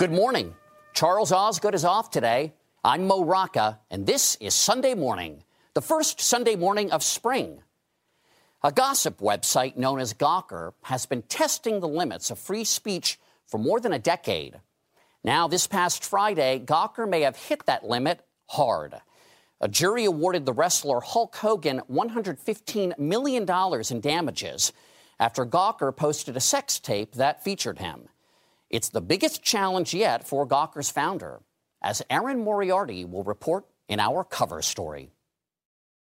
Good morning. Charles Osgood is off today. I'm Mo Rocca, and this is Sunday Morning, the first Sunday morning of spring. A gossip website known as Gawker has been testing the limits of free speech for more than a decade. Now, this past Friday, Gawker may have hit that limit hard. A jury awarded the wrestler Hulk Hogan $115 million in damages after Gawker posted a sex tape that featured him. It's the biggest challenge yet for Gawker's founder, as Erin Moriarty will report in our cover story.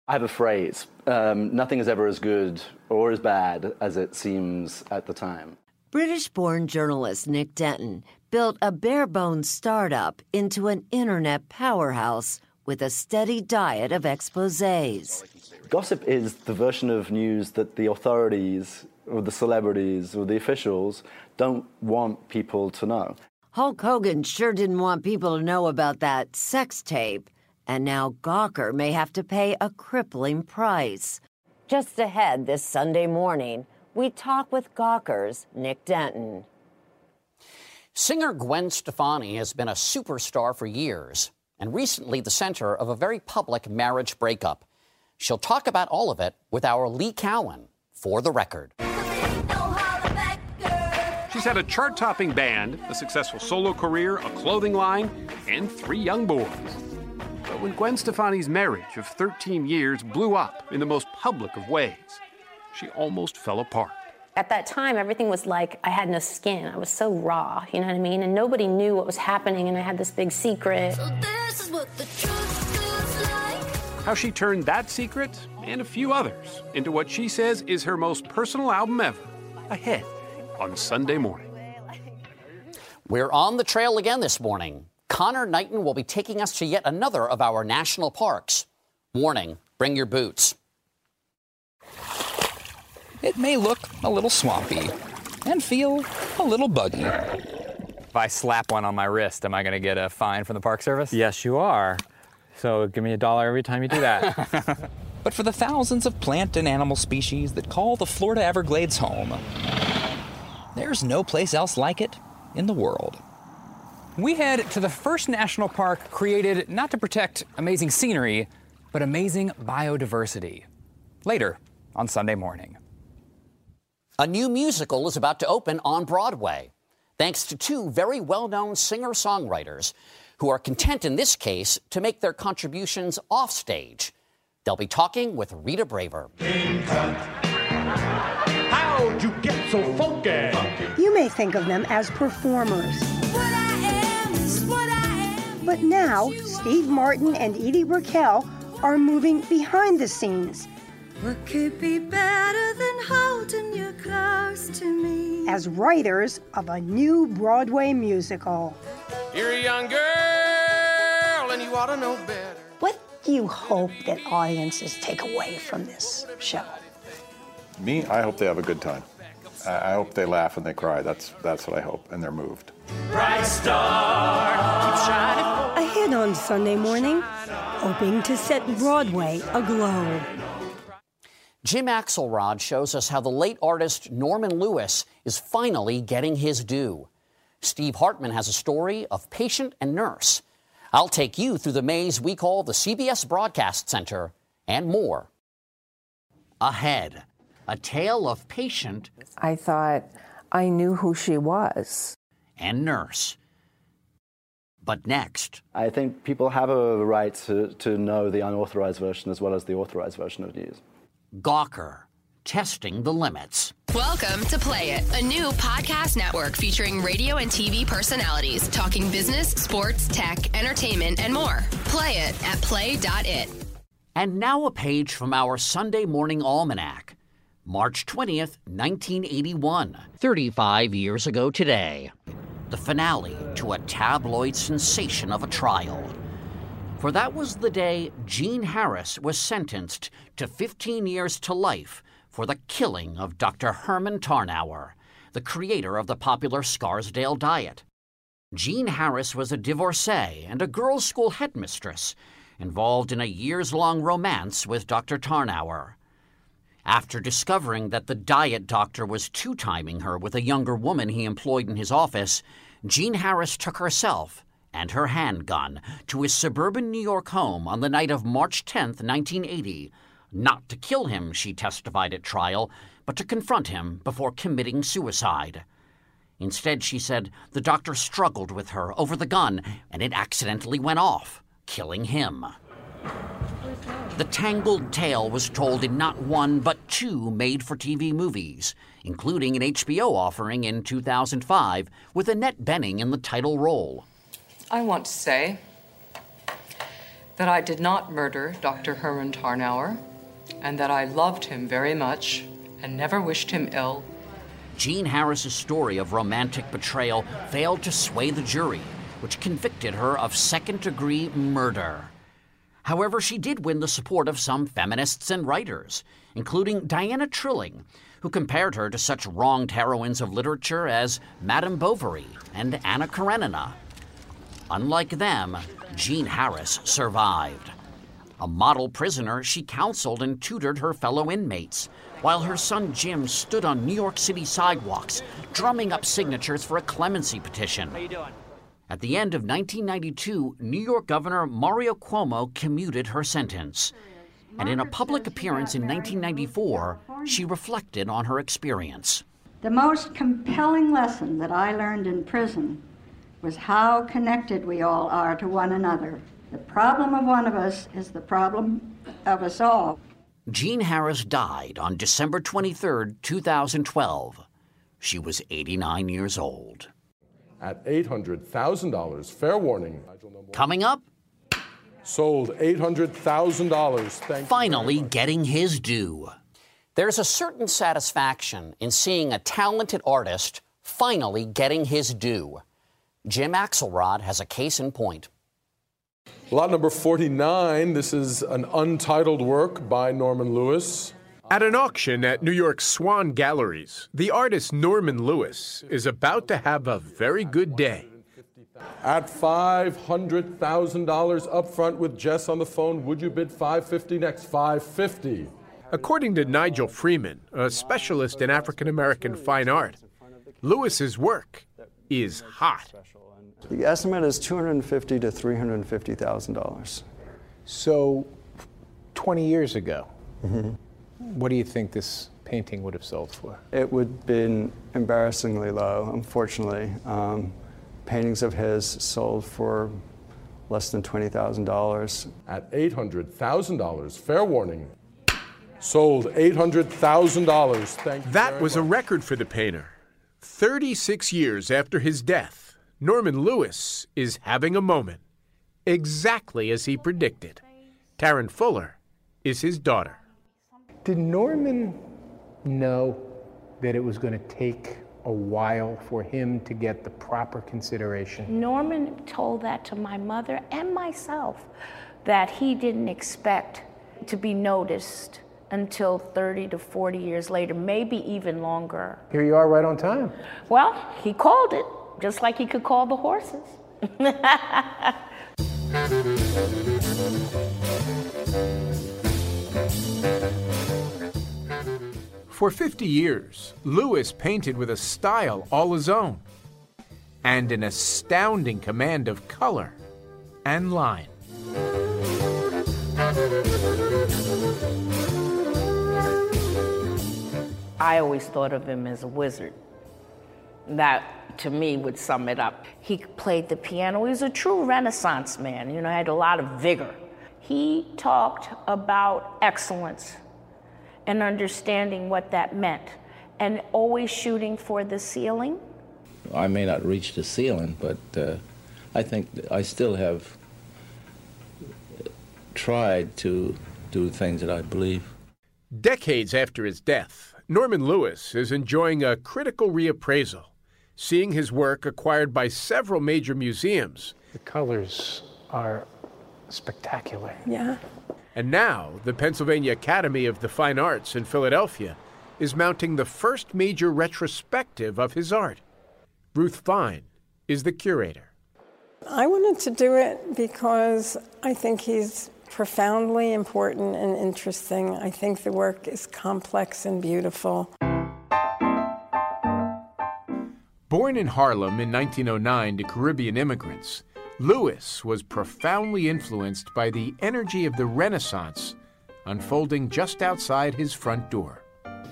I have a phrase um, nothing is ever as good or as bad as it seems at the time. British born journalist Nick Denton built a bare bones startup into an internet powerhouse with a steady diet of exposes. Gossip is the version of news that the authorities or the celebrities or the officials don't want people to know. Hulk Hogan sure didn't want people to know about that sex tape, and now Gawker may have to pay a crippling price. Just ahead this Sunday morning, we talk with Gawker's Nick Denton. Singer Gwen Stefani has been a superstar for years and recently the center of a very public marriage breakup. She'll talk about all of it with our Lee Cowan for the record. She's had a chart topping band, a successful solo career, a clothing line, and three young boys. But when Gwen Stefani's marriage of 13 years blew up in the most public of ways, she almost fell apart. At that time, everything was like I had no skin. I was so raw, you know what I mean? And nobody knew what was happening, and I had this big secret. So this like. How she turned that secret and a few others into what she says is her most personal album ever, ahead on Sunday morning. We're on the trail again this morning. Conor Knighton will be taking us to yet another of our national parks. Warning bring your boots. It may look a little swampy and feel a little buggy. If I slap one on my wrist, am I going to get a fine from the Park Service? Yes, you are. So give me a dollar every time you do that. but for the thousands of plant and animal species that call the Florida Everglades home, there's no place else like it in the world. We head to the first national park created not to protect amazing scenery, but amazing biodiversity. Later on Sunday morning. A new musical is about to open on Broadway, thanks to two very well known singer songwriters who are content in this case to make their contributions offstage. They'll be talking with Rita Braver. May think of them as performers. But now, Steve Martin and Edie Brickell are moving behind the scenes. What could be better than holding you close to me? As writers of a new Broadway musical. You're a young girl and you ought to know better. What do you hope that audiences take away from this show? Me, I hope they have a good time. I hope they laugh and they cry. That's that's what I hope, and they're moved. Bright star, keep shining. Ahead on Sunday morning, hoping to set Broadway aglow. Jim Axelrod shows us how the late artist Norman Lewis is finally getting his due. Steve Hartman has a story of patient and nurse. I'll take you through the maze we call the CBS Broadcast Center and more. Ahead, a tale of patient. I thought I knew who she was. And nurse. But next. I think people have a right to, to know the unauthorized version as well as the authorized version of news. Gawker, testing the limits. Welcome to Play It, a new podcast network featuring radio and TV personalities talking business, sports, tech, entertainment, and more. Play it at play.it. And now a page from our Sunday morning almanac. March 20th, 1981, 35 years ago today. The finale to a tabloid sensation of a trial. For that was the day Jean Harris was sentenced to 15 years to life for the killing of Dr. Herman Tarnower, the creator of the popular Scarsdale diet. Jean Harris was a divorcee and a girls' school headmistress involved in a years long romance with Dr. Tarnower. After discovering that the diet doctor was two timing her with a younger woman he employed in his office, Jean Harris took herself and her handgun to his suburban New York home on the night of March 10, 1980. Not to kill him, she testified at trial, but to confront him before committing suicide. Instead, she said the doctor struggled with her over the gun and it accidentally went off, killing him. The tangled tale was told in not one but two made for TV movies, including an HBO offering in 2005 with Annette Bening in the title role. I want to say that I did not murder Dr. Herman Tarnower and that I loved him very much and never wished him ill. Jean Harris's story of romantic betrayal failed to sway the jury, which convicted her of second degree murder. However, she did win the support of some feminists and writers, including Diana Trilling, who compared her to such wronged heroines of literature as Madame Bovary and Anna Karenina. Unlike them, Jean Harris survived. A model prisoner, she counseled and tutored her fellow inmates, while her son Jim stood on New York City sidewalks, drumming up signatures for a clemency petition. At the end of 1992, New York Governor Mario Cuomo commuted her sentence. And in a public appearance in 1994, she reflected on her experience. The most compelling lesson that I learned in prison was how connected we all are to one another. The problem of one of us is the problem of us all. Jean Harris died on December 23, 2012. She was 89 years old. At $800,000, fair warning. Coming up, sold $800,000. Finally getting his due. There's a certain satisfaction in seeing a talented artist finally getting his due. Jim Axelrod has a case in point. Lot number 49. This is an untitled work by Norman Lewis. At an auction at New York's Swann Galleries, the artist Norman Lewis is about to have a very good day. At $500,000 up front with Jess on the phone, would you bid 550 next? 550. According to Nigel Freeman, a specialist in African American fine art, Lewis's work is hot. The estimate is 250 to $350,000. So, 20 years ago, Mhm. What do you think this painting would have sold for? It would have been embarrassingly low, unfortunately. Um, paintings of his sold for less than $20,000. At $800,000, fair warning. Sold $800,000. Thank you. That very was a record for the painter. 36 years after his death, Norman Lewis is having a moment, exactly as he predicted. Tarin Fuller is his daughter. Did Norman know that it was going to take a while for him to get the proper consideration? Norman told that to my mother and myself that he didn't expect to be noticed until 30 to 40 years later, maybe even longer. Here you are right on time. Well, he called it, just like he could call the horses. For 50 years, Lewis painted with a style all his own and an astounding command of color and line. I always thought of him as a wizard. That, to me, would sum it up. He played the piano. He was a true Renaissance man, you know, had a lot of vigor. He talked about excellence and understanding what that meant and always shooting for the ceiling. I may not reach the ceiling, but uh, I think I still have tried to do things that I believe. Decades after his death, Norman Lewis is enjoying a critical reappraisal, seeing his work acquired by several major museums. The colors are spectacular. Yeah. And now, the Pennsylvania Academy of the Fine Arts in Philadelphia is mounting the first major retrospective of his art. Ruth Fine is the curator. I wanted to do it because I think he's profoundly important and interesting. I think the work is complex and beautiful. Born in Harlem in 1909 to Caribbean immigrants, Lewis was profoundly influenced by the energy of the Renaissance unfolding just outside his front door.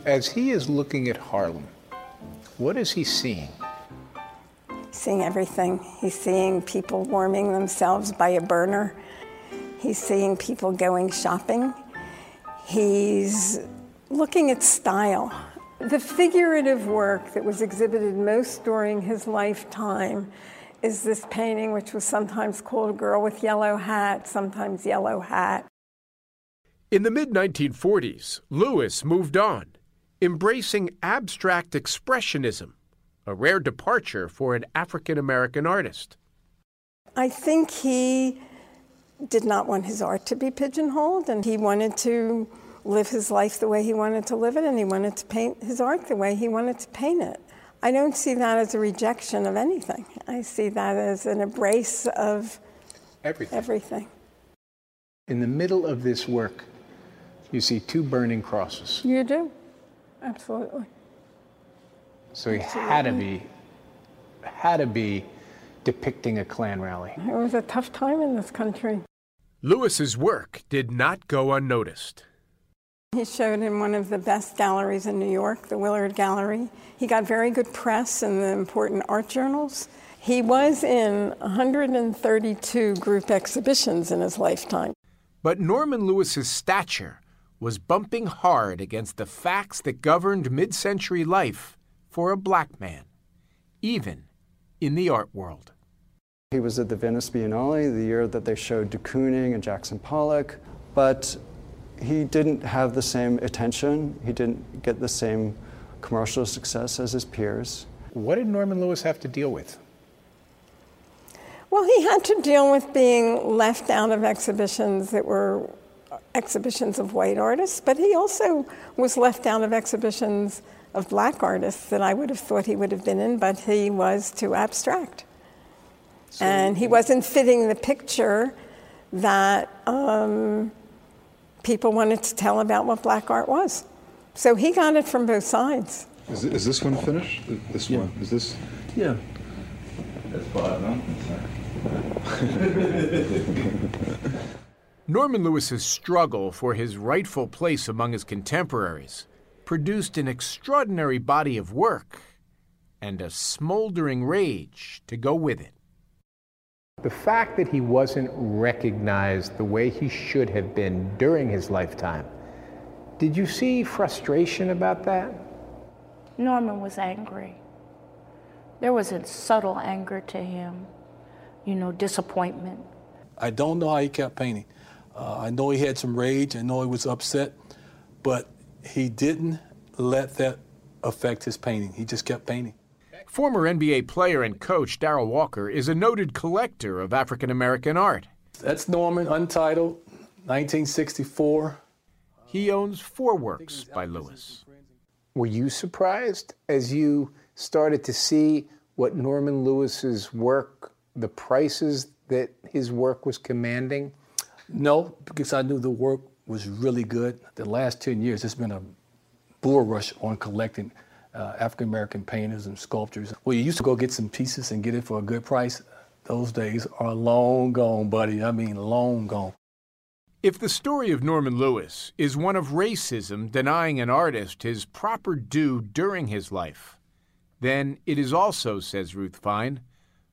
As he is looking at Harlem, what is he seeing? Seeing everything. He's seeing people warming themselves by a burner. He's seeing people going shopping. He's looking at style. The figurative work that was exhibited most during his lifetime is this painting, which was sometimes called Girl with Yellow Hat, sometimes Yellow Hat. In the mid 1940s, Lewis moved on, embracing abstract expressionism, a rare departure for an African American artist. I think he did not want his art to be pigeonholed, and he wanted to live his life the way he wanted to live it, and he wanted to paint his art the way he wanted to paint it. I don't see that as a rejection of anything. I see that as an embrace of Everything. everything. In the middle of this work, you see two burning crosses. You do, absolutely. So he had to be, had to be depicting a Klan rally. It was a tough time in this country. Lewis's work did not go unnoticed. He showed in one of the best galleries in New York, the Willard Gallery. He got very good press in the important art journals. He was in 132 group exhibitions in his lifetime. But Norman Lewis's stature was bumping hard against the facts that governed mid century life for a black man, even in the art world. He was at the Venice Biennale the year that they showed de Kooning and Jackson Pollock, but he didn't have the same attention. He didn't get the same commercial success as his peers. What did Norman Lewis have to deal with? Well, he had to deal with being left out of exhibitions that were exhibitions of white artists, but he also was left out of exhibitions of black artists that I would have thought he would have been in, but he was too abstract. and he wasn't fitting the picture that um, people wanted to tell about what black art was. So he got it from both sides. Is, is this one finished? This one? Is this? Yeah. That's far, no? Norman Lewis's struggle for his rightful place among his contemporaries produced an extraordinary body of work and a smoldering rage to go with it. The fact that he wasn't recognized the way he should have been during his lifetime, did you see frustration about that? Norman was angry. There was a subtle anger to him, you know, disappointment. I don't know how he kept painting. Uh, I know he had some rage. I know he was upset, but he didn't let that affect his painting. He just kept painting. Former NBA player and coach Darrell Walker is a noted collector of African American art. That's Norman, Untitled, 1964. He owns four works by Lewis. Were you surprised as you started to see what Norman Lewis's work, the prices that his work was commanding? No, because I knew the work was really good. The last 10 years, it's been a bull rush on collecting uh, African American painters and sculptors. Well, you used to go get some pieces and get it for a good price. Those days are long gone, buddy. I mean, long gone. If the story of Norman Lewis is one of racism denying an artist his proper due during his life, then it is also, says Ruth Fine,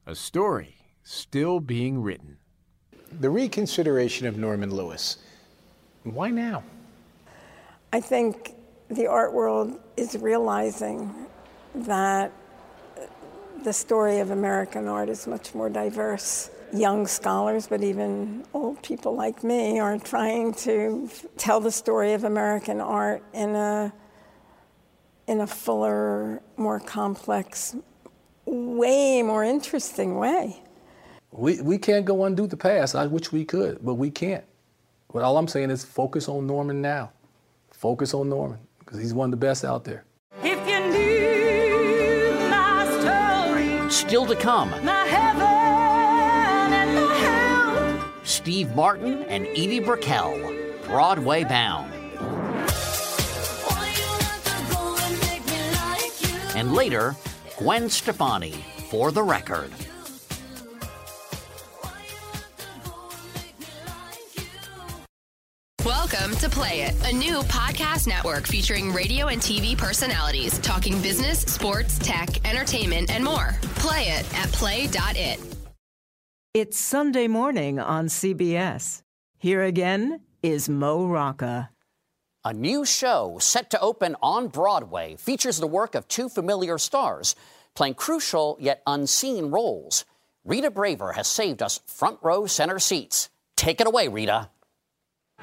a story still being written. The reconsideration of Norman Lewis. Why now? I think the art world is realizing that the story of American art is much more diverse. Young scholars, but even old people like me, are trying to tell the story of American art in a in a fuller, more complex, way more interesting way. We, we can't go undo the past. I wish we could, but we can't. But all I'm saying is focus on Norman now. Focus on Norman because he's one of the best out there. If you knew my story, Still to come, my heaven and my hell. Steve Martin and Edie Brickell, Broadway bound. And later, Gwen Stefani, for the record. Welcome to Play It, a new podcast network featuring radio and TV personalities talking business, sports, tech, entertainment, and more. Play it at play.it. It's Sunday morning on CBS. Here again is Mo Rocca. A new show set to open on Broadway features the work of two familiar stars playing crucial yet unseen roles. Rita Braver has saved us front row center seats. Take it away, Rita.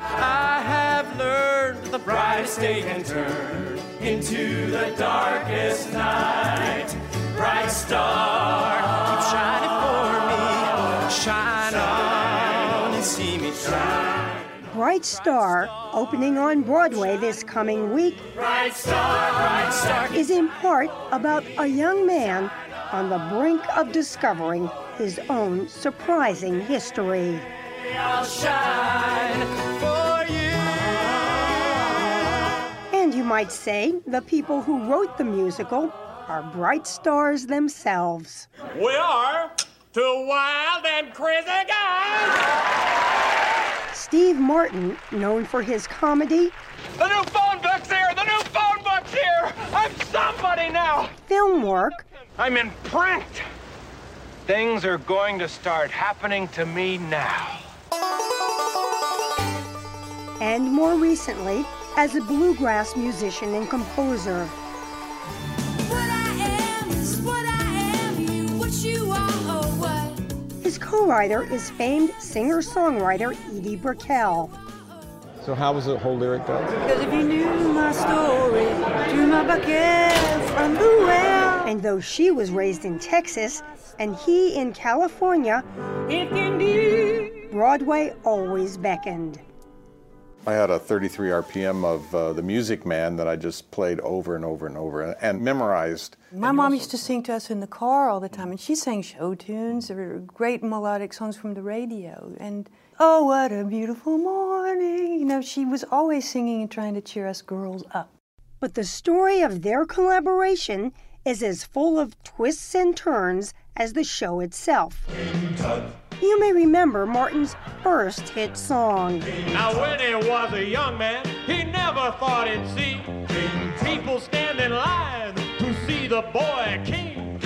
I have learned the brightest day can turn into the darkest night. Bright star, keep shining for me. Shine on and see me shine. Bright Star, opening on Broadway this coming week, Bright star, bright star. is in part about a young man on the brink of discovering his own surprising history. I'll shine for you. And you might say the people who wrote the musical are bright stars themselves. We are two wild and crazy guys. Steve Martin, known for his comedy, The new phone book's here. The new phone book's here. I'm somebody now. film work, I'm in print. Things are going to start happening to me now. And more recently, as a bluegrass musician and composer. His co writer is famed singer songwriter Edie Brickell. So how was the whole lyric go? Because if you knew my story, drew my bucket from the well. And though she was raised in Texas and he in California, If you knew. Broadway always beckoned. I had a 33 RPM of uh, the Music Man that I just played over and over and over and, and memorized. My mom used to sing to us in the car all the time, and she sang show tunes or great melodic songs from the radio. And oh, what a beautiful morning! You know, she was always singing and trying to cheer us girls up. But the story of their collaboration is as full of twists and turns as the show itself. You may remember Martin's first hit song. Now, when he was a young man, he never thought he'd see people stand in line to see the boy king.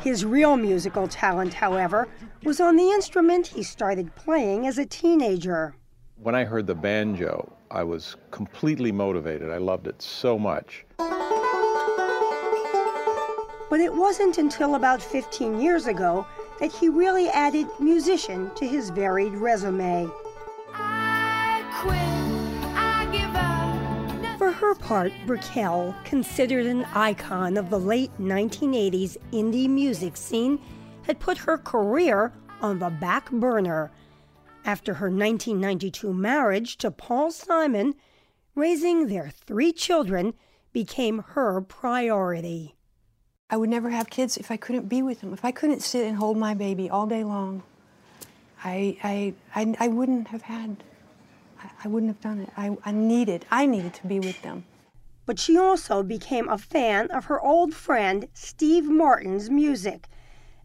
His real musical talent, however, was on the instrument he started playing as a teenager. When I heard the banjo, I was completely motivated. I loved it so much. But it wasn't until about 15 years ago that he really added musician to his varied resume. For her part, Brickell, considered an icon of the late 1980s indie music scene, had put her career on the back burner. After her 1992 marriage to Paul Simon, raising their three children became her priority. I would never have kids if I couldn't be with them. If I couldn't sit and hold my baby all day long, I, I, I, I wouldn't have had, I, I wouldn't have done it. I, I needed, I needed to be with them. But she also became a fan of her old friend Steve Martin's music.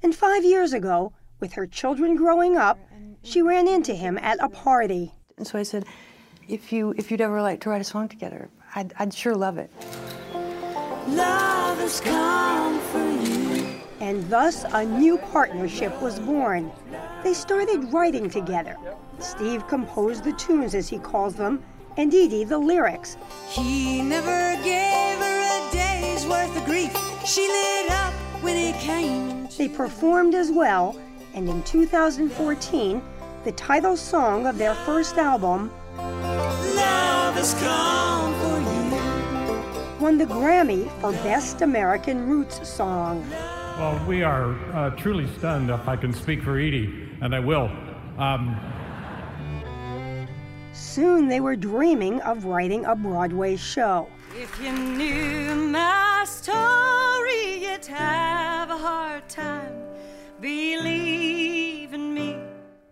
And five years ago, with her children growing up, she ran into him at a party. And so I said, if, you, if you'd ever like to write a song together, I'd, I'd sure love it. Love has come for you. And thus a new partnership was born. They started writing together. Steve composed the tunes, as he calls them, and Edie the lyrics. He never gave her a day's worth of grief. She lit up when it came. They performed as well, and in 2014, the title song of their first album, Love has come for you. Won the Grammy for Best American Roots Song. Well, we are uh, truly stunned, if I can speak for Edie, and I will. Um, Soon they were dreaming of writing a Broadway show. If you knew my story, you'd have a hard time believing me.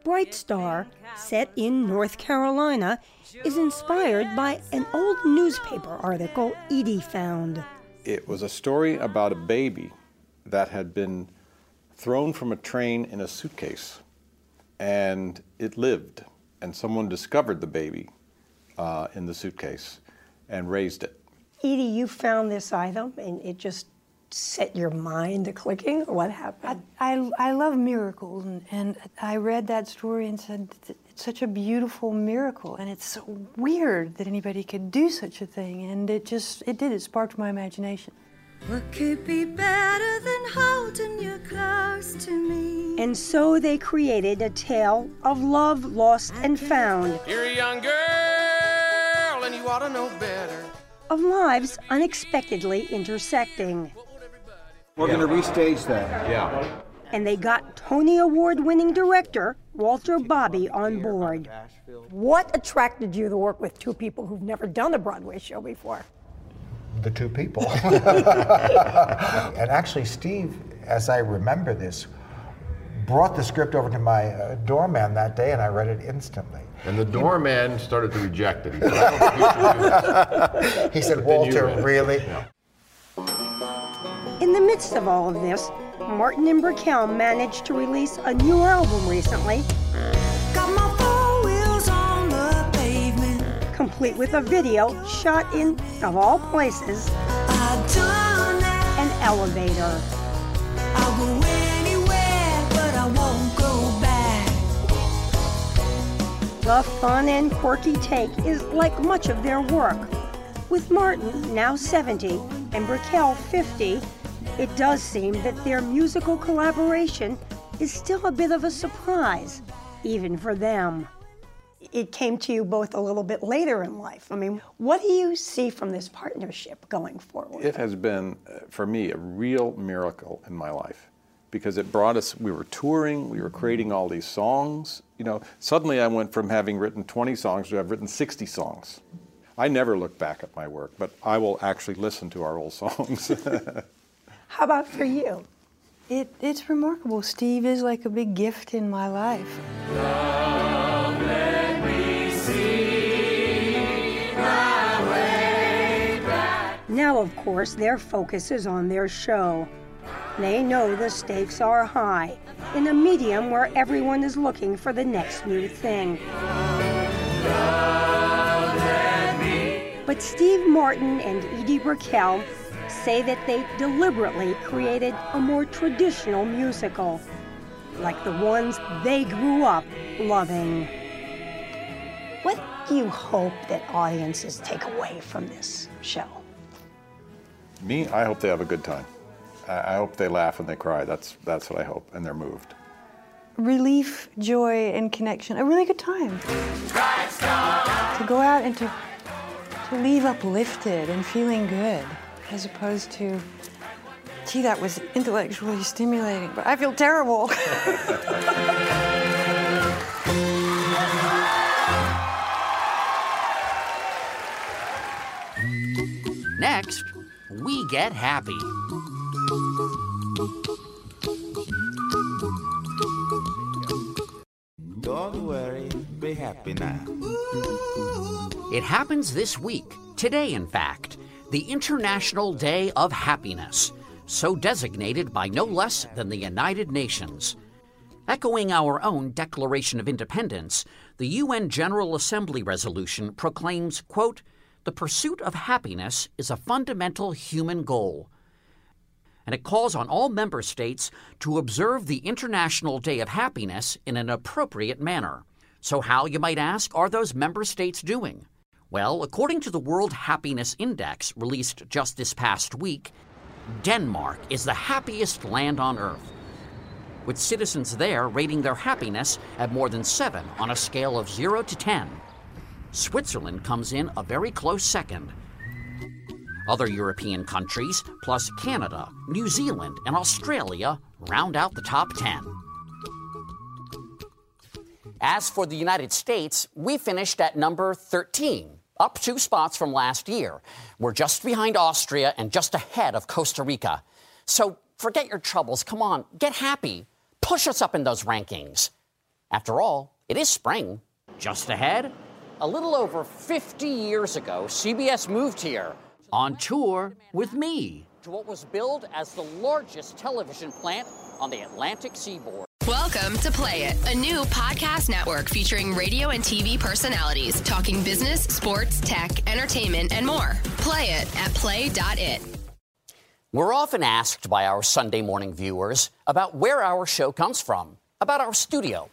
Bright Star, set in North Carolina, is inspired by an old newspaper article Edie found. It was a story about a baby that had been thrown from a train in a suitcase, and it lived. And someone discovered the baby uh, in the suitcase and raised it. Edie, you found this item and it just set your mind to clicking? Or what happened? I, I love miracles, and, and I read that story and said, it's such a beautiful miracle, and it's so weird that anybody could do such a thing. And it just, it did, it sparked my imagination. What could be better than holding you close to me? And so they created a tale of love lost and found, You're a young girl and you ought to know better. of lives unexpectedly intersecting. We're going to restage that. Yeah. And they got Tony Award winning director Walter Bobbie on board. What attracted you to work with two people who've never done a Broadway show before? the two people. and actually, Steve, as I remember this, brought the script over to my uh, doorman that day, and I read it instantly. And the doorman started to reject it. He said, "I don't think In the midst of all of this, Martin and Brickell managed to release a new album recently, Got my four wheels on the pavement. complete with a video shot in, of all places, I done that. an elevator. I'll go anywhere, but I won't go back. The fun and quirky take is like much of their work. With Martin, now 70, and Brickell, 50, it does seem that their musical collaboration is still a bit of a surprise, even for them. It came to you both a little bit later in life. I mean, what do you see from this partnership going forward? It has been, uh, for me, a real miracle in my life. because it brought us, we were touring, we were creating all these songs. You know, suddenly I went from having written 20 songs to I've written 60 songs. I never look back at my work, but I will actually listen to our old songs. How about for you? It, it's remarkable. Steve is like a big gift in my life. Now, of course, their focus is on their show. They know the stakes are high in a medium where everyone is looking for the next new thing. But Steve Martin and Edie Brickell say that they deliberately created a more traditional musical, like the ones they grew up loving. What do you hope that audiences take away from this show? Me, I hope they have a good time. I I hope they laugh and they cry. That's, that's what I hope, and they're moved. Relief, joy, and connection. A really good time. To go out and to, to leave uplifted and feeling good, as opposed to, gee, that was intellectually stimulating, but I feel terrible. Next, we get happy. Don't worry, be happy now. It happens this week, today, in fact, the International Day of Happiness, so designated by no less than the United Nations. Echoing our own Declaration of Independence, the UN General Assembly resolution proclaims, quote, the pursuit of happiness is a fundamental human goal. And it calls on all member states to observe the International Day of Happiness in an appropriate manner. So, how, you might ask, are those member states doing? Well, according to the World Happiness Index released just this past week, Denmark is the happiest land on earth, with citizens there rating their happiness at more than 7 on a scale of 0 to 10. Switzerland comes in a very close second. Other European countries, plus Canada, New Zealand, and Australia, round out the top 10. As for the United States, we finished at number 13, up two spots from last year. We're just behind Austria and just ahead of Costa Rica. So forget your troubles. Come on, get happy. Push us up in those rankings. After all, it is spring. Just ahead, a little over 50 years ago, CBS moved here on tour with me to what was billed as the largest television plant on the Atlantic seaboard. Welcome to Play It, a new podcast network featuring radio and TV personalities talking business, sports, tech, entertainment, and more. Play it at play.it. We're often asked by our Sunday morning viewers about where our show comes from, about our studio.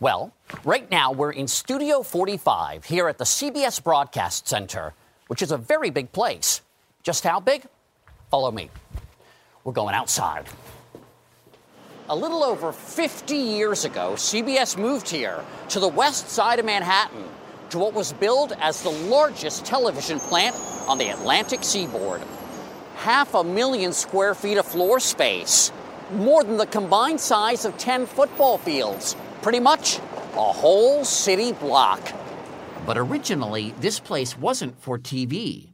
Well, right now we're in Studio 45 here at the CBS Broadcast Center, which is a very big place. Just how big? Follow me. We're going outside. A little over 50 years ago, CBS moved here to the west side of Manhattan to what was billed as the largest television plant on the Atlantic seaboard. Half a million square feet of floor space, more than the combined size of 10 football fields. Pretty much a whole city block. But originally, this place wasn't for TV.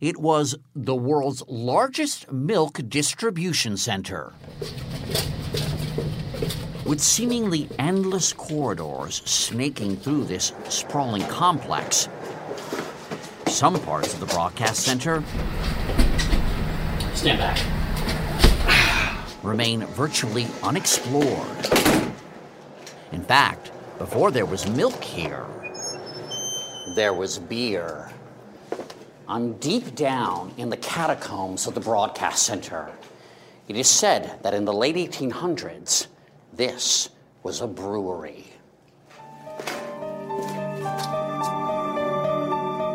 It was the world's largest milk distribution center. With seemingly endless corridors snaking through this sprawling complex, some parts of the broadcast center stand back remain virtually unexplored. In fact, before there was milk here, there was beer. I'm deep down in the catacombs of the broadcast center. It is said that in the late 1800s, this was a brewery.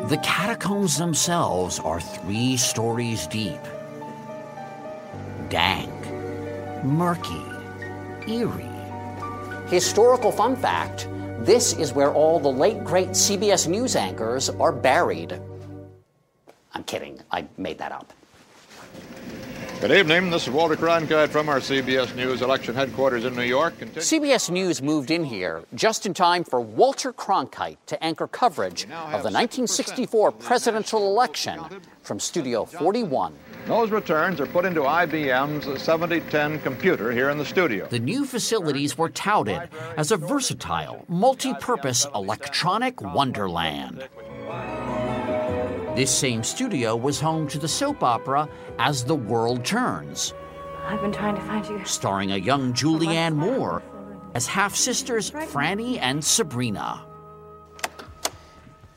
The catacombs themselves are three stories deep. Dank, murky, eerie. Historical fun fact this is where all the late great CBS News anchors are buried. I'm kidding, I made that up. Good evening. This is Walter Cronkite from our CBS News election headquarters in New York. CBS News moved in here just in time for Walter Cronkite to anchor coverage of the 1964 presidential election from Studio 41. Those returns are put into IBM's 7010 computer here in the studio. The new facilities were touted as a versatile, multi purpose electronic wonderland. This same studio was home to the soap opera As the World Turns, I've been trying to find you. starring a young Julianne Moore as half sisters Franny and Sabrina.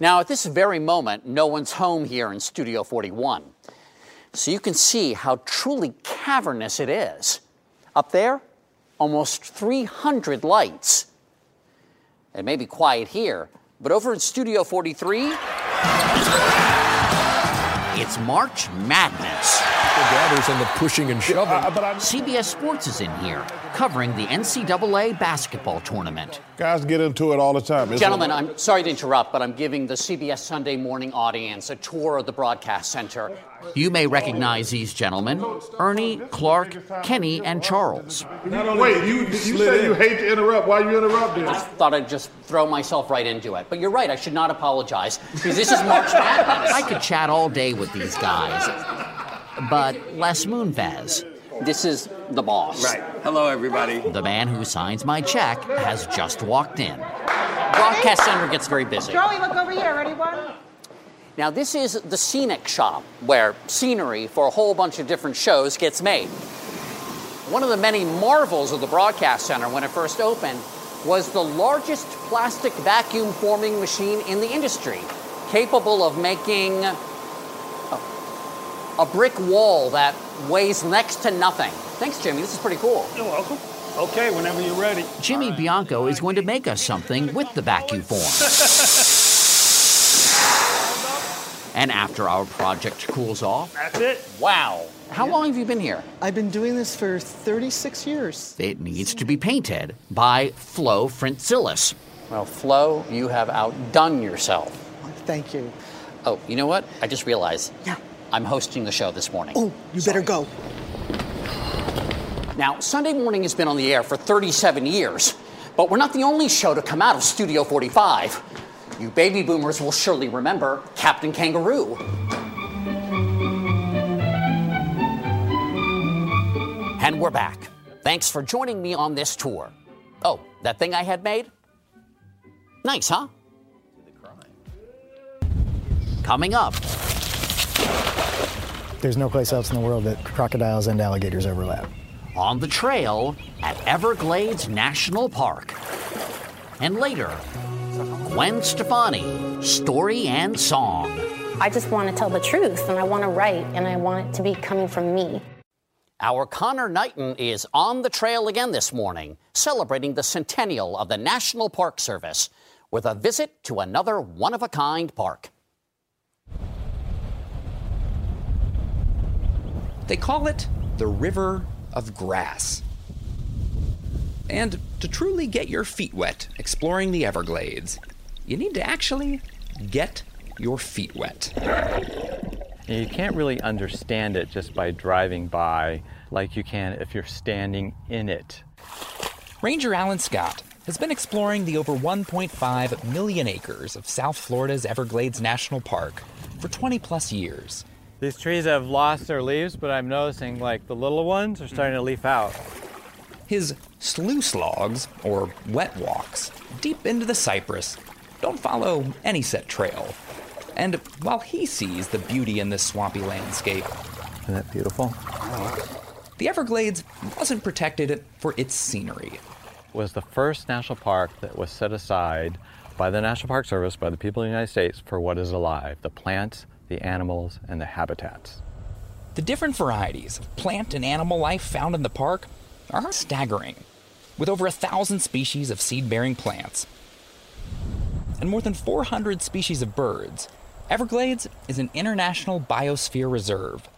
Now, at this very moment, no one's home here in Studio 41. So you can see how truly cavernous it is. Up there, almost 300 lights. It may be quiet here, but over in Studio 43, it's March Madness. Gathers and the pushing and shoving. Uh, CBS Sports is in here, covering the NCAA basketball tournament. Guys get into it all the time. It's Gentlemen, I'm sorry to interrupt, but I'm giving the CBS Sunday morning audience a tour of the broadcast center. You may recognize these gentlemen Ernie, Clark, Kenny, and Charles. Wait, you, you say you hate to interrupt. Why you interrupting? I thought I'd just throw myself right into it. But you're right, I should not apologize, because this is March Madness. I could chat all day with these guys. But Les Moonves. This is the boss. Right. Hello, everybody. The man who signs my check has just walked in. Broadcast center gets very busy. Joey, look over here. Ready, one? Now, this is the scenic shop where scenery for a whole bunch of different shows gets made. One of the many marvels of the broadcast center when it first opened was the largest plastic vacuum forming machine in the industry, capable of making a, a brick wall that weighs next to nothing. Thanks, Jimmy. This is pretty cool. You're welcome. Okay, whenever you're ready. Jimmy Bianco is going to make us something with the vacuum form. and after our project cools off, That's it. wow. How long have you been here? I've been doing this for 36 years. It needs to be painted by Flo Frantzilis. Well, Flo, you have outdone yourself. Thank you. Oh, you know what? I just realized. Yeah. I'm hosting the show this morning. Oh, you better go. Now, Sunday morning has been on the air for 37 years, but we're not the only show to come out of Studio 45. You baby boomers will surely remember Captain Kangaroo. And we're back. Thanks for joining me on this tour. Oh, that thing I had made? Nice, huh? Coming up, There's no place else in the world that crocodiles and alligators overlap. on the trail at Everglades National Park. And later, Gwen Stefani, story and song. I just want to tell the truth and I want to write and I want it to be coming from me. Our Conor Knighton is on the trail again this morning, celebrating the centennial of the National Park Service with a visit to another one of a kind park. They call it the River of Grass. And to truly get your feet wet exploring the Everglades, you need to actually get your feet wet. You can't really understand it just by driving by like you can if you're standing in it. Ranger Alan Scott has been exploring the over 1.5 million acres of South Florida's Everglades National Park for 20 plus years. These trees have lost their leaves, but I'm noticing like the little ones are starting to leaf out. His slough slogs, or wet walks, deep into the cypress, don't follow any set trail. And while he sees the beauty in this swampy landscape, Isn't that beautiful? the Everglades wasn't protected for its scenery. It Was the first national park that was set aside by the National Park Service, by the people of the United States, for what is alive the plants, the animals, and the habitats. The different varieties of plant and animal life found in the park are staggering, with over a thousand species of seed bearing plants and more than 400 species of birds. Everglades is an international biosphere reserve.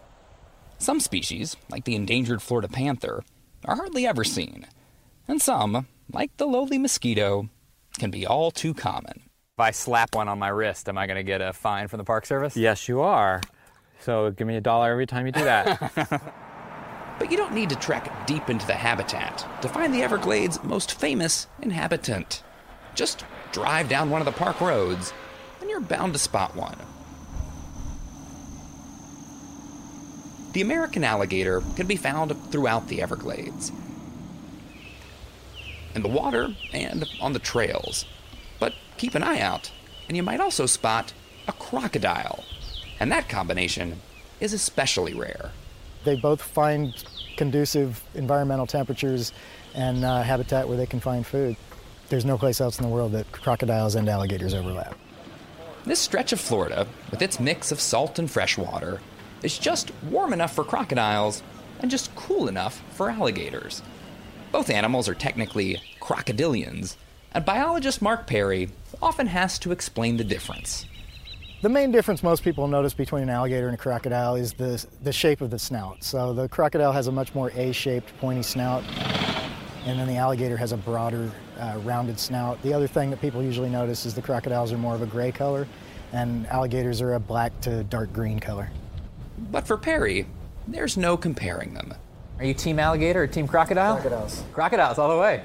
Some species, like the endangered Florida panther, are hardly ever seen, and some, like the lowly mosquito, can be all too common. If I slap one on my wrist, am I going to get a fine from the Park Service? Yes, you are. So give me a dollar every time you do that. But you don't need to trek deep into the habitat to find the Everglades' most famous inhabitant. Just drive down one of the park roads, and you're bound to spot one. The American alligator can be found throughout the Everglades in the water and on the trails. But keep an eye out, and you might also spot a crocodile. And that combination is especially rare. They both find conducive environmental temperatures and uh, habitat where they can find food. There's no place else in the world that crocodiles and alligators overlap. This stretch of Florida, with its mix of salt and fresh water, is just warm enough for crocodiles and just cool enough for alligators. Both animals are technically crocodilians, and biologist Mark Perry often has to explain the difference. The main difference most people notice between an alligator and a crocodile is the, the shape of the snout. So the crocodile has a much more A shaped, pointy snout, and then the alligator has a broader, uh, rounded snout. The other thing that people usually notice is the crocodiles are more of a gray color, and alligators are a black to dark green color. But for Perry, there's no comparing them. Are you team alligator or team crocodile? Crocodiles. Crocodiles all the way.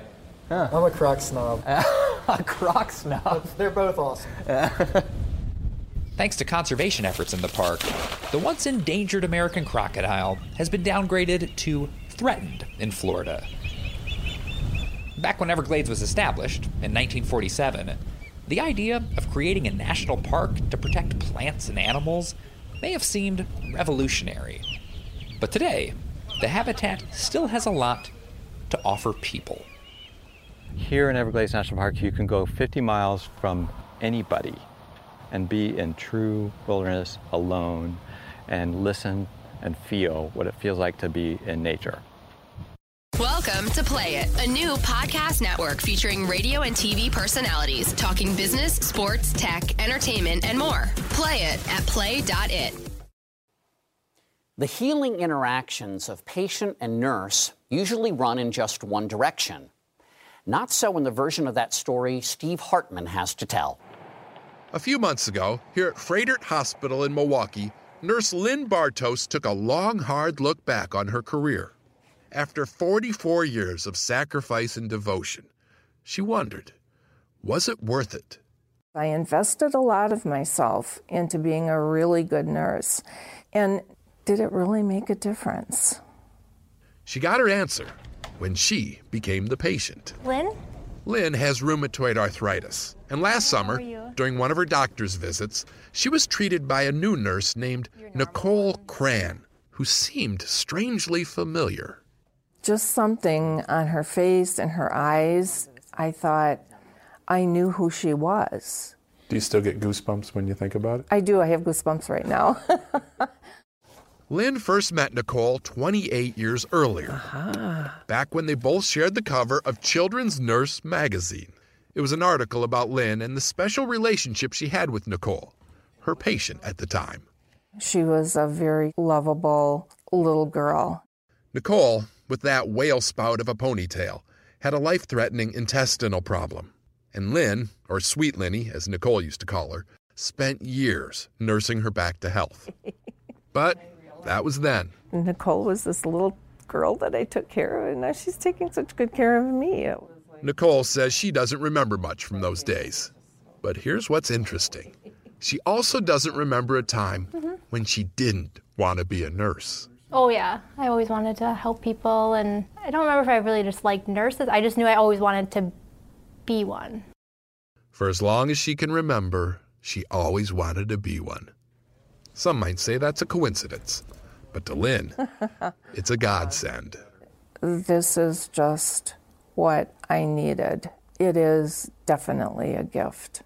Huh. I'm a croc snob. a croc snob. They're both awesome. Thanks to conservation efforts in the park, the once endangered American crocodile has been downgraded to threatened in Florida. Back when Everglades was established in 1947, the idea of creating a national park to protect plants and animals may have seemed revolutionary. But today, the habitat still has a lot to offer people. Here in Everglades National Park, you can go 50 miles from anybody and be in true wilderness alone and listen and feel what it feels like to be in nature. Welcome to Play It, a new podcast network featuring radio and TV personalities talking business, sports, tech, entertainment, and more. Play it at play.it. The healing interactions of patient and nurse usually run in just one direction. Not so in the version of that story Steve Hartman has to tell. A few months ago, here at Froedtert Hospital in Milwaukee, nurse Lynn Bartos took a long, hard look back on her career. After 44 years of sacrifice and devotion, she wondered, was it worth it? I invested a lot of myself into being a really good nurse. And did it really make a difference? She got her answer when she became the patient. Lynn? Lynn has rheumatoid arthritis, and last summer, during one of her doctor's visits, she was treated by a new nurse named Nicole Cran, who seemed strangely familiar. Just something on her face and her eyes. I thought I knew who she was. Do you still get goosebumps when you think about it? I do. I have goosebumps right now. Lynn first met Nicole 28 years earlier, uh-huh. back when they both shared the cover of Children's Nurse magazine. It was an article about Lynn and the special relationship she had with Nicole, her patient at the time. She was a very lovable little girl. Nicole, with that whale spout of a ponytail, had a life threatening intestinal problem. And Lynn, or Sweet Linny, as Nicole used to call her, spent years nursing her back to health. But that was then. Nicole was this little girl that I took care of, and now she's taking such good care of me. Nicole says she doesn't remember much from those days. But here's what's interesting she also doesn't remember a time Mm-hmm. when she didn't want to be a nurse. Oh, yeah. I always wanted to help people, and I don't remember if I really just liked nurses. I just knew I always wanted to be one. For as long as she can remember, she always wanted to be one. Some might say that's a coincidence, but to Lynn, it's a godsend. This is just what I needed. It is definitely a gift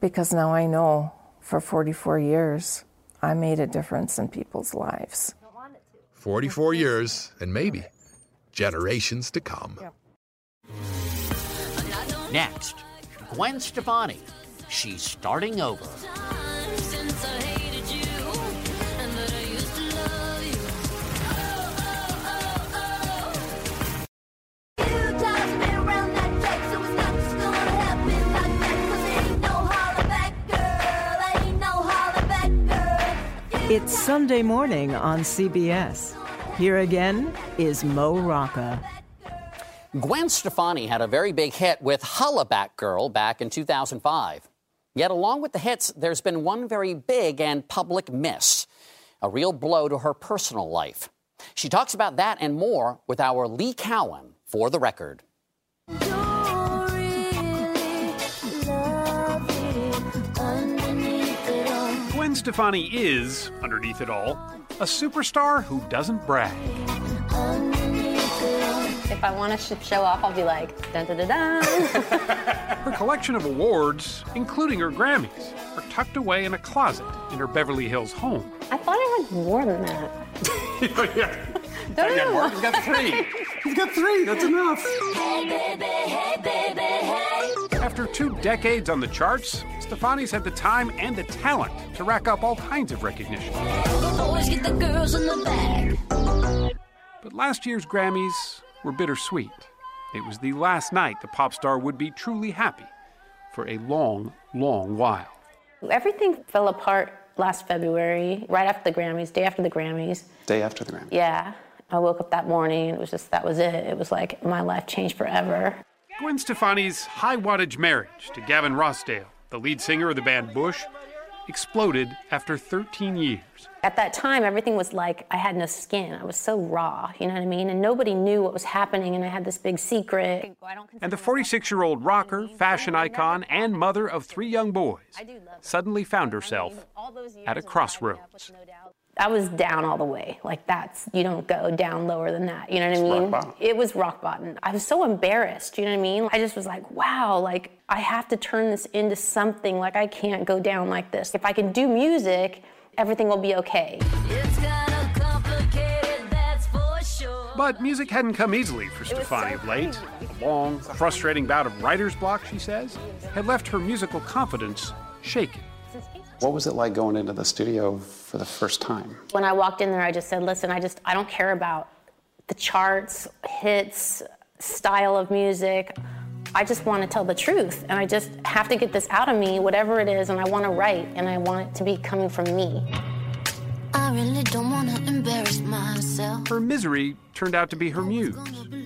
because now I know for 44 years I made a difference in people's lives. 44 years, and maybe generations to come. Next, Gwen Stefani. She's starting over. It's Sunday morning on CBS. Here again is Mo Rocca. Gwen Stefani had a very big hit with Hollaback Girl back in 2005. Yet, along with the hits, there's been one very big and public miss a real blow to her personal life. She talks about that and more with our Lee Cowan for the record. Stefani is, underneath it all, a superstar who doesn't brag. If I want to show off, I'll be like, dun dun dun dun. Her collection of awards, including her Grammys, are tucked away in a closet in her Beverly Hills home. I thought I had more than that. yeah. Don't Yeah, know. He's got three. He's got three. That's enough. After two decades on the charts, Stefani's had the time and the talent to rack up all kinds of recognition. But last year's Grammys were bittersweet. It was the last night the pop star would be truly happy for a long, long while. Everything fell apart last February, right after the Grammys, day after the Grammys. Day after the Grammys? Yeah. I woke up that morning and it was just, that was it. It was like my life changed forever. Gwen Stefani's high wattage marriage to Gavin Rossdale, the lead singer of the band Bush, exploded after 13 years. At that time, everything was like I had no skin. I was so raw, you know what I mean? And nobody knew what was happening, and I had this big secret. And the 46 year old rocker, fashion icon, and mother of three young boys suddenly found herself at a crossroads. I was down all the way. Like that's you don't go down lower than that. You know what I It's rock mean? bottom. It was rock bottom. I was so embarrassed. You know what I mean? I just was like, wow. Like I have to turn this into something. Like I can't go down like this. If I can do music, everything will be okay. But music hadn't come easily for Stefani of late. A long, frustrating bout of writer's block, she says, had left her musical confidence shaken. What was it like going into the studio for the first time? When I walked in there, I just said, listen, I just I don't care about the charts, hits, style of music. I just want to tell the truth, and I just have to get this out of me, whatever it is, and I want to write, and I want it to be coming from me. I really don't wanna embarrass myself. Her misery turned out to be her muse.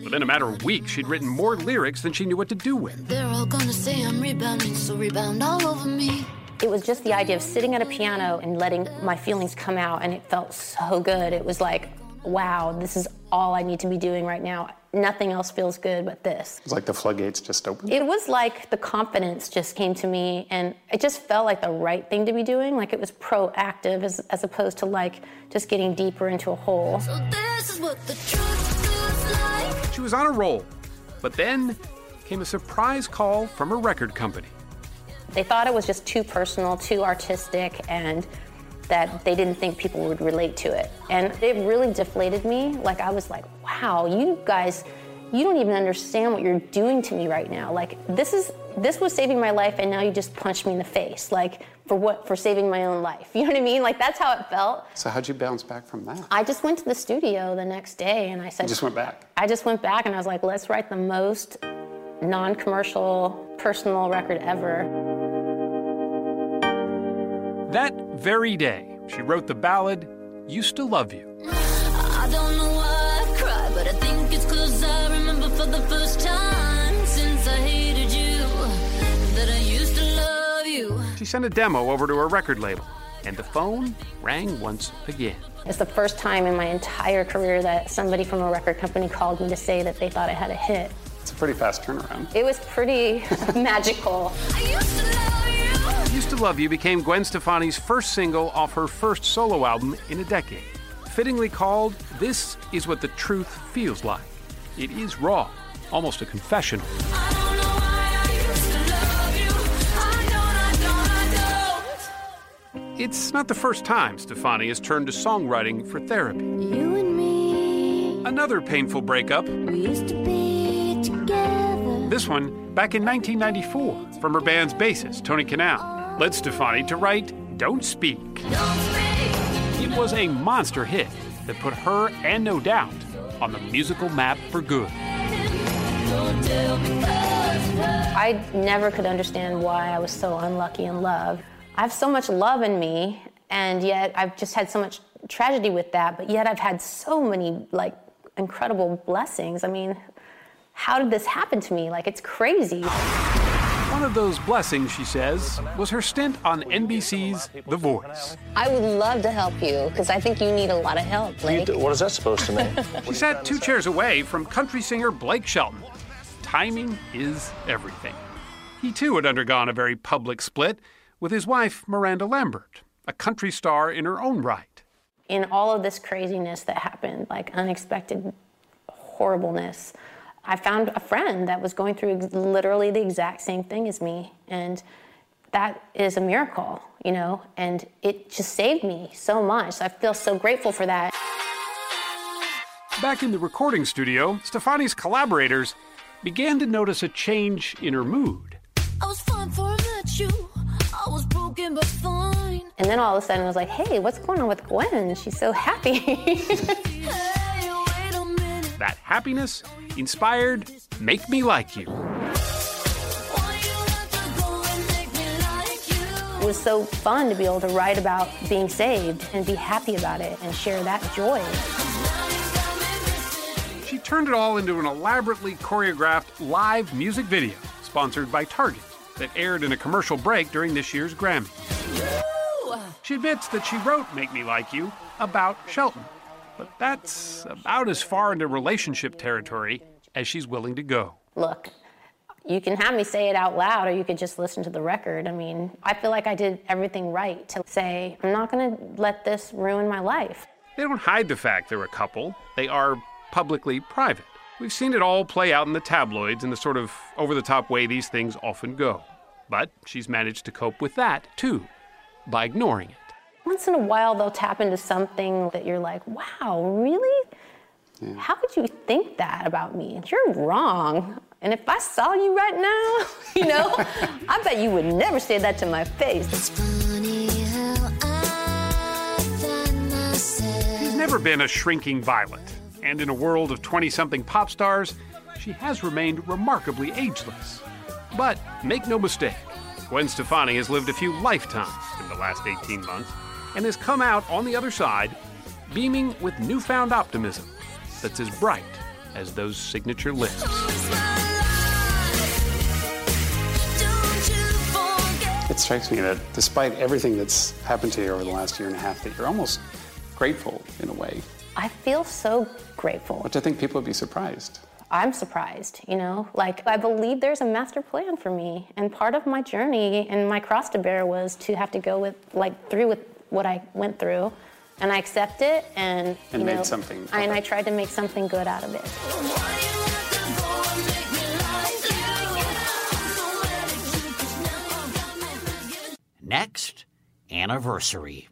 Within a matter of weeks, she'd written more lyrics than she knew what to do with. They're all gonna say I'm rebounding, so rebound all over me. It was just the idea of sitting at a piano and letting my feelings come out, and it felt so good. It was like, wow, this is all I need to be doing right now. Nothing else feels good but this. It was like the floodgates just opened. It was like the confidence just came to me, and it just felt like the right thing to be doing. Like it was proactive as, as opposed to like just getting deeper into a hole. This is what the truth feels like. She was on a roll. But then came a surprise call from her record company. They thought it was just too personal, too artistic, and that they didn't think people would relate to it. And it really deflated me. Like, I was like, wow, you guys, you don't even understand what you're doing to me right now. Like, this is, this was saving my life, and now you just punched me in the face. Like, for what? For saving my own life. You know what I mean? Like, that's how it felt. So how'd you bounce back from that? I just went to the studio the next day and I said, You just went back. I just went back and I was like, let's write the most non commercial, personal record ever. That very day, she wrote the ballad, Used to Love You. I don't know why I cry, but I think it's cause I remember for the first time since I hated you that I used to love you. She sent a demo over to her record label, and the phone rang once again. It's the first time in my entire career that somebody from a record company called me to say that they thought I had a hit. It's a pretty fast turnaround. It was pretty magical. Used to Love You became Gwen Stefani's first single off her first solo album in a decade. Fittingly called, This is What the Truth Feels Like. It is raw, almost a confessional. It's not the first time Stefani has turned to songwriting for therapy. You and me, Another painful breakup, we used to be together. this one back in 1994 from her band's bassist, Tony Kanal, led Stefani to write Don't Speak. It was a monster hit that put her and No Doubt on the musical map for good. I never could understand why I was so unlucky in love. I have so much love in me, and yet I've just had so much tragedy with that, but yet I've had so many like incredible blessings. I mean, how did this happen to me? Like, it's crazy. One of those blessings, she says, was her stint on NBC's The Voice. I would love to help you because I think you need a lot of help, Blake. What is that supposed to mean? She sat two chairs away from country singer Blake Shelton. Timing is everything. He too had undergone a very public split with his wife, Miranda Lambert, a country star in her own right. in all of this craziness that happened, like unexpected horribleness, I found a friend that was going through literally the exact same thing as me. And that is a miracle, you know, and it just saved me so much. I feel so grateful for that. Back in the recording studio, Stefani's collaborators began to notice a change in her mood. I was fine for I met you. I was broken but fine. And then all of a sudden, I was like, hey, what's going on with Gwen? She's so happy. That happiness inspired Make Me Like You. it was so fun to be able to write about being saved and be happy about it and share that joy. She turned it all into an elaborately choreographed live music video sponsored by Target that aired in a commercial break during this year's Grammy. She admits that she wrote Make Me Like You about Shelton, but that's about as far into relationship territory as she's willing to go. Look, you can have me say it out loud or you could just listen to the record. I mean, I feel like I did everything right to say, I'm not going to let this ruin my life. They don't hide the fact they're a couple, they are publicly private. We've seen it all play out in the tabloids in the sort of over the top way these things often go. But she's managed to cope with that, too, by ignoring it. Once in a while, they'll tap into something that you're like, wow, really? How could you think that about me? You're wrong. And if I saw you right now, you know, I bet you would never say that to my face. She's never been a shrinking violet, and in a world of 20 something pop stars, she has remained remarkably ageless. But make no mistake, Gwen Stefani has lived a few lifetimes in the last 18 months and has come out on the other side beaming with newfound optimism that's as bright as those signature lips. It strikes me that despite everything that's happened to you over the last year and a half, that you're almost grateful in a way. I feel so grateful. Which I think people would be surprised. I'm surprised, you know? Like, I believe there's a master plan for me. And part of my journey and my cross to bear was to have to go with, like, through with what I went through. And I accept it and, And you made know, something I, and I tried to make something good out of it. Next, anniversary.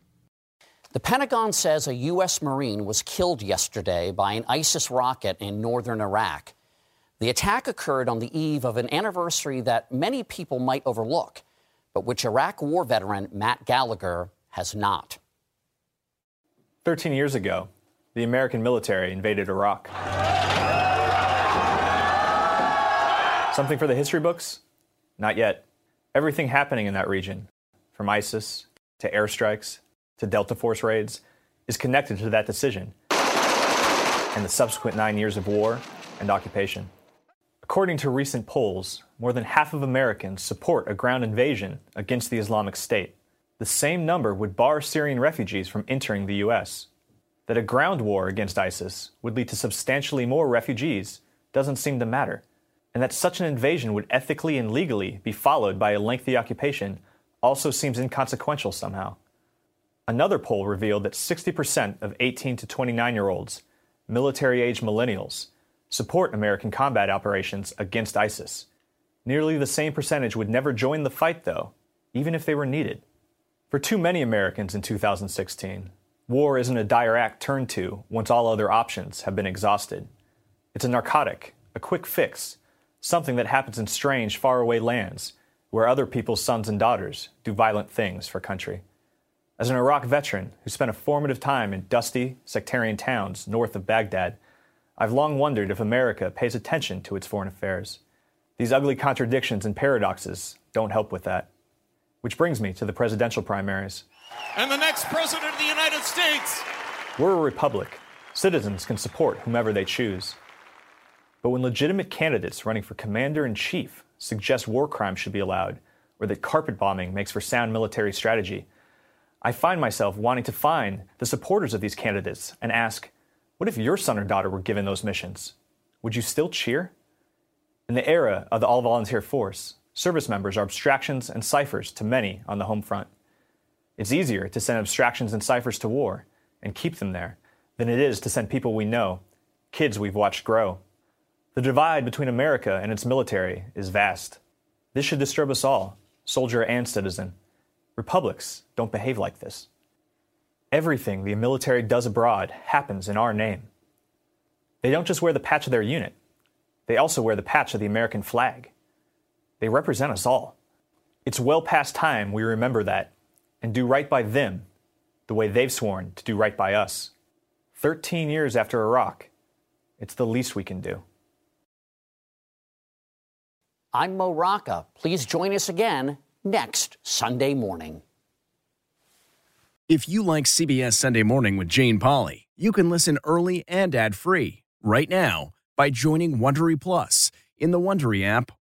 The Pentagon says a U.S. Marine was killed yesterday by an ISIS rocket in northern Iraq. The attack occurred on the eve of an anniversary that many people might overlook, but which Iraq war veteran Matt Gallagher has not. 13 years ago, the American military invaded Iraq. Something for the history books? Not yet. Everything happening in that region, from ISIS to airstrikes to Delta Force raids, is connected to that decision and the subsequent nine years of war and occupation. According to recent polls, more than half of Americans support a ground invasion against the Islamic State. The same number would bar Syrian refugees from entering the U.S. That a ground war against ISIS would lead to substantially more refugees doesn't seem to matter. And that such an invasion would ethically and legally be followed by a lengthy occupation also seems inconsequential somehow. Another poll revealed that 60% of 18 to 29 year olds, military age millennials, support American combat operations against ISIS. Nearly the same percentage would never join the fight, though, even if they were needed. For too many Americans in 2016, war isn't a dire act turned to once all other options have been exhausted. It's a narcotic, a quick fix, something that happens in strange, faraway lands where other people's sons and daughters do violent things for country. As an Iraq veteran who spent a formative time in dusty, sectarian towns north of Baghdad, I've long wondered if America pays attention to its foreign affairs. These ugly contradictions and paradoxes don't help with that. Which brings me to the presidential primaries. and the next president of the United States. We're a republic. Citizens can support whomever they choose. But when legitimate candidates running for commander in chief suggest war crimes should be allowed, or that carpet bombing makes for sound military strategy, I find myself wanting to find the supporters of these candidates and ask, what if your son or daughter were given those missions? Would you still cheer? In the era of the all volunteer force, service members are abstractions and ciphers to many on the home front. It's easier to send abstractions and ciphers to war and keep them there than it is to send people we know, kids we've watched grow. The divide between America and its military is vast. This should disturb us all, soldier and citizen. Republics don't behave like this. Everything the military does abroad happens in our name. They don't just wear the patch of their unit, they also wear the patch of the American flag. They represent us all. It's well past time we remember that and do right by them the way they've sworn to do right by us. 13 years after Iraq, it's the least we can do. I'm Mo Rocca. Please join us again next Sunday morning. If you like CBS Sunday Morning with Jane Pauley, you can listen early and ad-free right now by joining Wondery Plus in the Wondery app